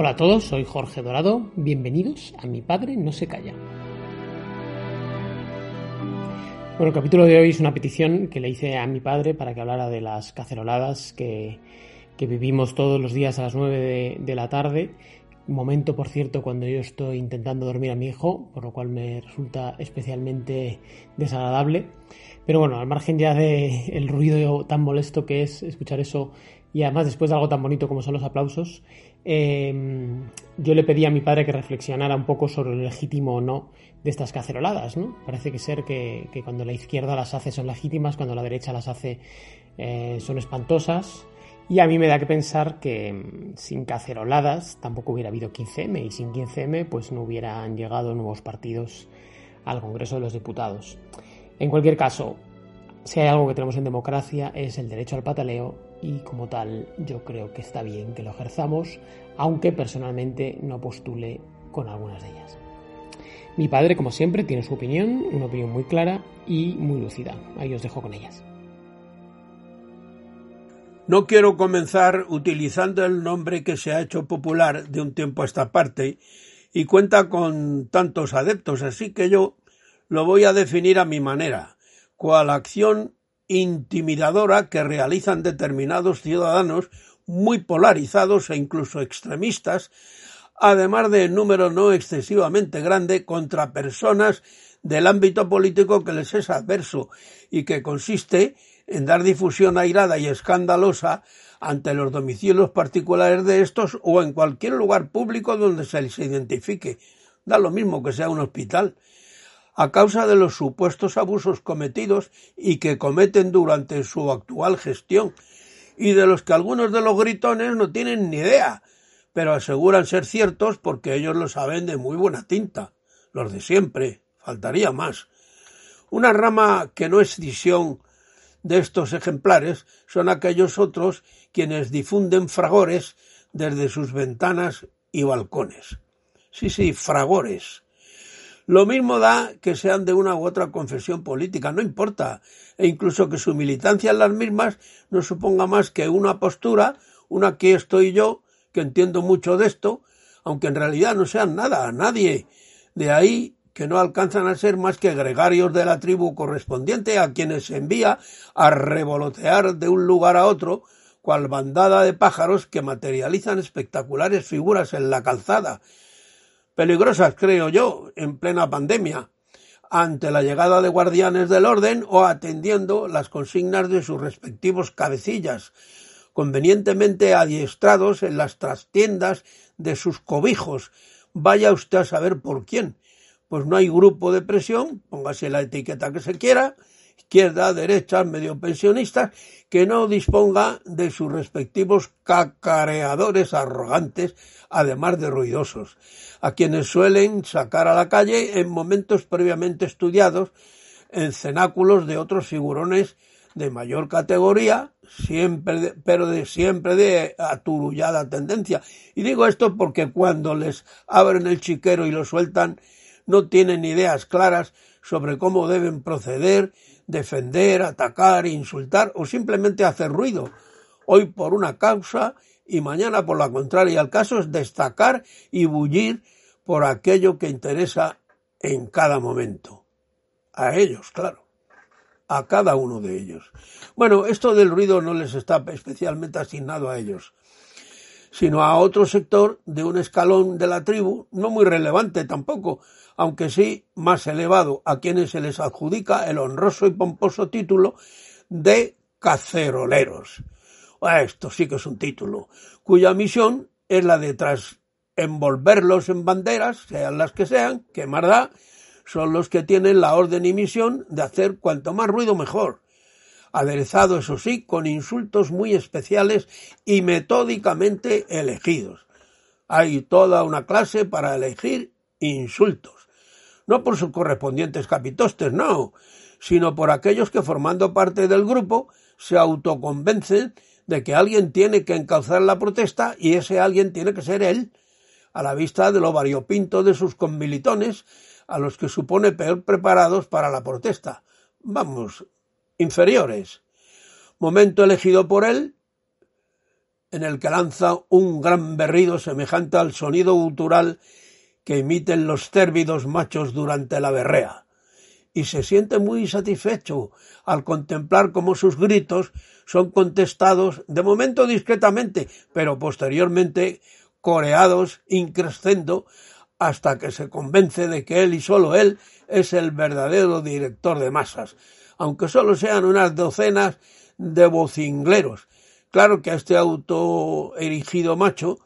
Hola a todos, soy Jorge Dorado, bienvenidos a Mi Padre No Se Calla. Bueno, el capítulo de hoy es una petición que le hice a mi padre para que hablara de las caceroladas que, vivimos todos los días a las 9 de, de la tarde momento, por cierto, cuando yo estoy intentando dormir a mi hijo, por lo cual me resulta especialmente desagradable. Pero bueno, al margen ya del el ruido tan molesto que es escuchar eso y además después de algo tan bonito como son los aplausos, em, yo le pedí a mi padre que reflexionara un poco sobre lo legítimo o no de estas caceroladas. Parece que ser que, cuando la izquierda las hace son legítimas, cuando la derecha las hace eh, son espantosas. Y a mí me da que pensar que mm, sin caceroladas tampoco hubiera habido 15M y sin 15M pues no hubieran llegado nuevos partidos al Congreso de los Diputados. En cualquier caso, si hay algo que tenemos en democracia es el derecho al pataleo y como tal yo creo que está bien que lo ejerzamos, aunque personalmente no postule con algunas de ellas. Mi padre, como siempre, tiene su opinión, una opinión muy clara y muy lúcida. Ahí os dejo con ellas. No quiero comenzar utilizando el nombre que se ha hecho popular de un tiempo a esta parte y cuenta con tantos adeptos, así que yo lo voy a definir a mi manera, cual acción intimidadora que realizan determinados ciudadanos muy polarizados e incluso extremistas, además de número no excesivamente grande contra personas del ámbito político que les es adverso y que consiste en dar difusión airada y escandalosa ante los domicilios particulares de estos o en cualquier lugar público donde se les identifique, da lo mismo que sea un hospital, a causa de los supuestos abusos cometidos y que cometen durante su actual gestión, y de los que algunos de los gritones no tienen ni idea, pero aseguran ser ciertos porque ellos lo saben de muy buena tinta, los de siempre, faltaría más. Una rama que no es visión de estos ejemplares son aquellos otros quienes difunden fragores desde sus ventanas y balcones. Sí, sí, fragores. Lo mismo da que sean de una u otra confesión política, no importa, e incluso que su militancia en las mismas no suponga más que una postura, una que estoy yo, que entiendo mucho de esto, aunque en realidad no sean nada, nadie. De ahí que no alcanzan a ser más que gregarios de la tribu correspondiente a quienes se envía a revolotear de un lugar a otro, cual bandada de pájaros que materializan espectaculares figuras en la calzada, peligrosas, creo yo, en plena pandemia, ante la llegada de guardianes del orden o atendiendo las consignas de sus respectivos cabecillas, convenientemente adiestrados en las trastiendas de sus cobijos, vaya usted a saber por quién, pues no hay grupo de presión, póngase la etiqueta que se quiera, izquierda, derecha, medio pensionistas, que no disponga de sus respectivos cacareadores arrogantes, además de ruidosos, a quienes suelen sacar a la calle en momentos previamente estudiados, en cenáculos de otros figurones de mayor categoría, siempre, pero de siempre de aturullada tendencia. Y digo esto porque cuando les abren el chiquero y lo sueltan, no tienen ideas claras sobre cómo deben proceder, defender, atacar, insultar o simplemente hacer ruido, hoy por una causa y mañana por la contraria. El caso es destacar y bullir por aquello que interesa en cada momento. A ellos, claro. A cada uno de ellos. Bueno, esto del ruido no les está especialmente asignado a ellos, sino a otro sector de un escalón de la tribu, no muy relevante tampoco, aunque sí más elevado, a quienes se les adjudica el honroso y pomposo título de caceroleros. Ah, esto sí que es un título, cuya misión es la de tras envolverlos en banderas, sean las que sean, que más da, son los que tienen la orden y misión de hacer cuanto más ruido mejor, aderezado, eso sí, con insultos muy especiales y metódicamente elegidos. Hay toda una clase para elegir insultos no por sus correspondientes capitostes, no, sino por aquellos que formando parte del grupo se autoconvencen de que alguien tiene que encauzar la protesta y ese alguien tiene que ser él, a la vista de lo variopinto de sus conmilitones, a los que supone peor preparados para la protesta. Vamos, inferiores. Momento elegido por él, en el que lanza un gran berrido semejante al sonido gutural que emiten los cérvidos machos durante la berrea, y se siente muy satisfecho al contemplar cómo sus gritos son contestados de momento discretamente, pero posteriormente coreados increscendo hasta que se convence de que él y solo él es el verdadero director de masas, aunque solo sean unas docenas de vocingleros. Claro que a este auto erigido macho,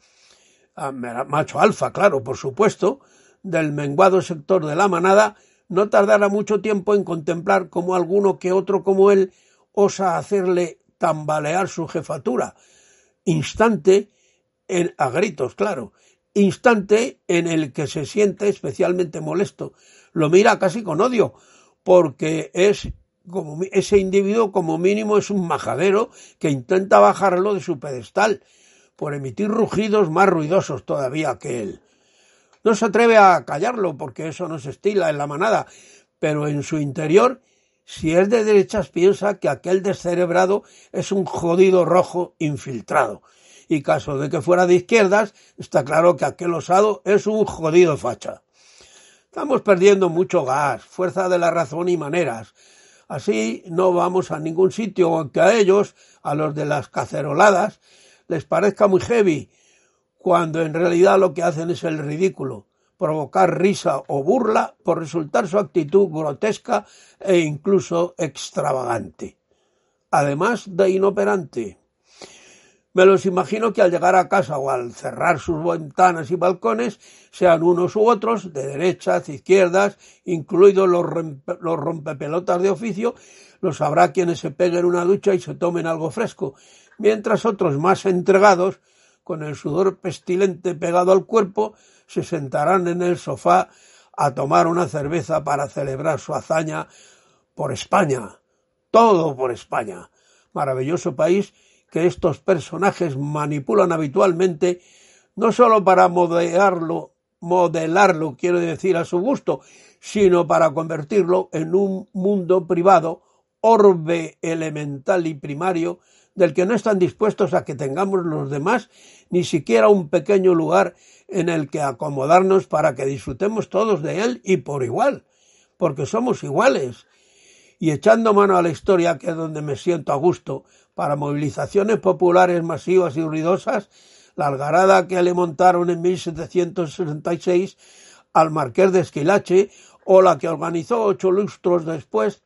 macho alfa, claro, por supuesto, del menguado sector de la manada, no tardará mucho tiempo en contemplar cómo alguno que otro como él osa hacerle tambalear su jefatura, instante en, a gritos, claro, instante en el que se siente especialmente molesto. Lo mira casi con odio, porque es ese individuo como mínimo es un majadero que intenta bajarlo de su pedestal por emitir rugidos más ruidosos todavía que él. No se atreve a callarlo porque eso no se estila en la manada, pero en su interior, si es de derechas, piensa que aquel descerebrado es un jodido rojo infiltrado. Y caso de que fuera de izquierdas, está claro que aquel osado es un jodido facha. Estamos perdiendo mucho gas, fuerza de la razón y maneras. Así no vamos a ningún sitio, aunque a ellos, a los de las caceroladas, les parezca muy heavy, cuando en realidad lo que hacen es el ridículo, provocar risa o burla por resultar su actitud grotesca e incluso extravagante. Además de inoperante. Me los imagino que al llegar a casa o al cerrar sus ventanas y balcones, sean unos u otros, de derechas, izquierdas, incluidos los, los rompepelotas de oficio, los habrá quienes se peguen una ducha y se tomen algo fresco, mientras otros más entregados con el sudor pestilente pegado al cuerpo, se sentarán en el sofá a tomar una cerveza para celebrar su hazaña por España. Todo por España. Maravilloso país que estos personajes manipulan habitualmente, no sólo para modelarlo, modelarlo, quiero decir, a su gusto, sino para convertirlo en un mundo privado, orbe elemental y primario, del que no están dispuestos a que tengamos los demás ni siquiera un pequeño lugar en el que acomodarnos para que disfrutemos todos de él y por igual, porque somos iguales. Y echando mano a la historia, que es donde me siento a gusto, para movilizaciones populares masivas y ruidosas, la algarada que le montaron en 1766 al marqués de Esquilache o la que organizó ocho lustros después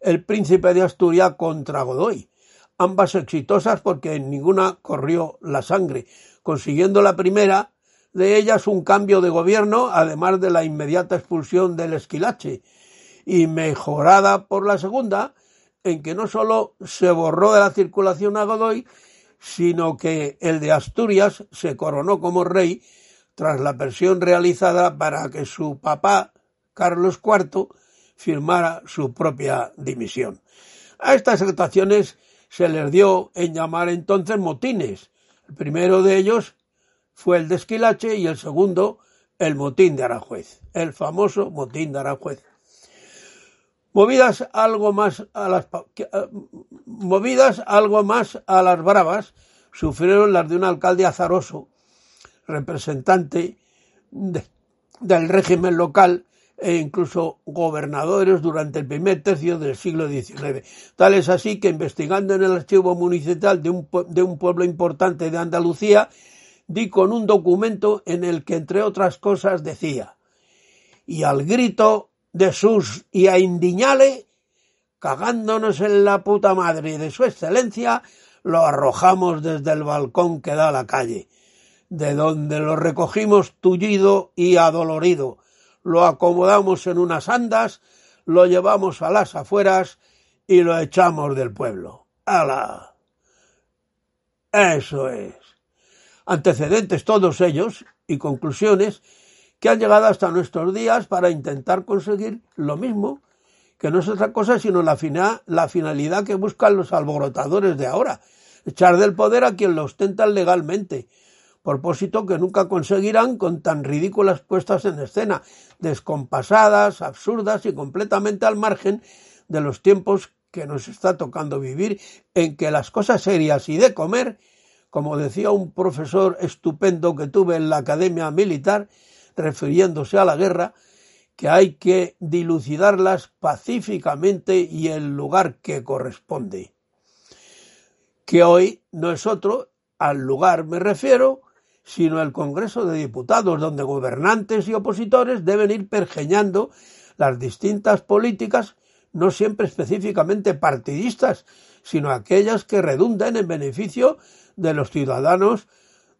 el príncipe de Asturias contra Godoy, ambas exitosas porque en ninguna corrió la sangre, consiguiendo la primera de ellas un cambio de gobierno, además de la inmediata expulsión del esquilache, y mejorada por la segunda, en que no sólo se borró de la circulación a Godoy, sino que el de Asturias se coronó como rey tras la presión realizada para que su papá, Carlos IV, firmara su propia dimisión. A estas actuaciones se les dio en llamar entonces motines. El primero de ellos fue el de Esquilache y el segundo el motín de Aranjuez, el famoso motín de Aranjuez. Movidas algo más a las movidas algo más a las bravas sufrieron las de un alcalde azaroso, representante del régimen local e incluso gobernadores durante el primer tercio del siglo XIX. Tal es así que investigando en el archivo municipal de un, de un pueblo importante de Andalucía, di con un documento en el que, entre otras cosas, decía y al grito de sus y a indiñale, cagándonos en la puta madre de su excelencia, lo arrojamos desde el balcón que da a la calle, de donde lo recogimos tullido y adolorido, lo acomodamos en unas andas, lo llevamos a las afueras y lo echamos del pueblo. ¡Hala! Eso es. Antecedentes todos ellos y conclusiones que han llegado hasta nuestros días para intentar conseguir lo mismo, que no es otra cosa sino la, finalidad que buscan los alborotadores de ahora, echar del poder a quien lo ostentan legalmente, propósito que nunca conseguirán con tan ridículas puestas en escena, descompasadas, absurdas y completamente al margen de los tiempos que nos está tocando vivir, en que las cosas serias y de comer como decía un profesor estupendo que tuve en la Academia Militar, refiriéndose a la guerra, que hay que dilucidarlas pacíficamente y en lugar que corresponde. Que hoy no es otro, al lugar me refiero, sino el Congreso de Diputados, donde gobernantes y opositores deben ir pergeñando las distintas políticas, no siempre específicamente partidistas, sino aquellas que redunden en beneficio de los ciudadanos,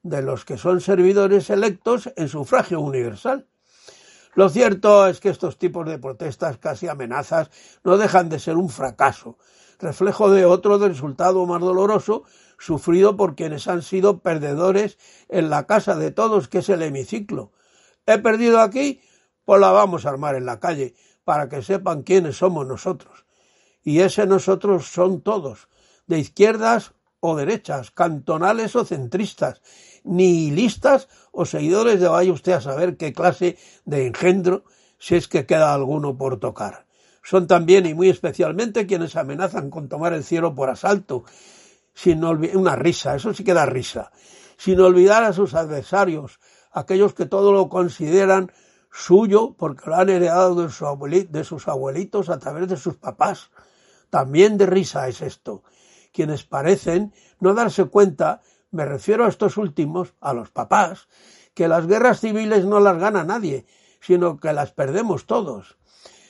de los que son servidores electos en sufragio universal. Lo cierto es que estos tipos de protestas, casi amenazas, no dejan de ser un fracaso, reflejo de otro resultado más doloroso sufrido por quienes han sido perdedores en la casa de todos, que es el hemiciclo. He perdido aquí, pues la vamos a armar en la calle, para que sepan quiénes somos nosotros. Y ese nosotros son todos, de izquierdas o derechas, cantonales o centristas, nihilistas o seguidores de vaya usted a saber qué clase de engendro, si es que queda alguno por tocar. Son también y muy especialmente quienes amenazan con tomar el cielo por asalto, sin una risa, eso sí que da risa, sin olvidar a sus adversarios, aquellos que todo lo consideran suyo porque lo han heredado de, de sus abuelitos a través de sus papás. También de risa es esto. Quienes parecen no darse cuenta me refiero a estos últimos, a los papás, que las guerras civiles no las gana nadie, sino que las perdemos todos.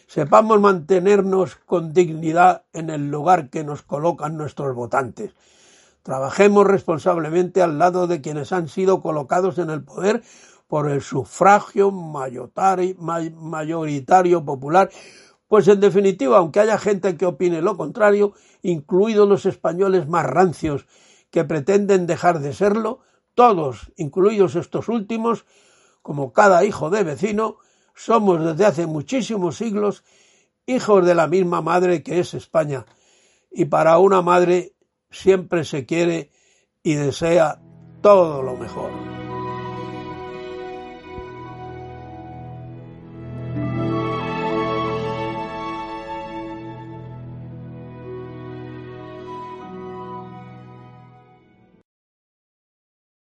Sepamos mantenernos con dignidad en el lugar que nos colocan nuestros votantes. Trabajemos responsablemente al lado de quienes han sido colocados en el poder por el sufragio mayoritario popular, pues en definitiva, aunque haya gente que opine lo contrario, incluidos los españoles más rancios que pretenden dejar de serlo, todos, incluidos estos últimos, como cada hijo de vecino, somos desde hace muchísimos siglos hijos de la misma madre que es España, y para una madre siempre se quiere y desea todo lo mejor.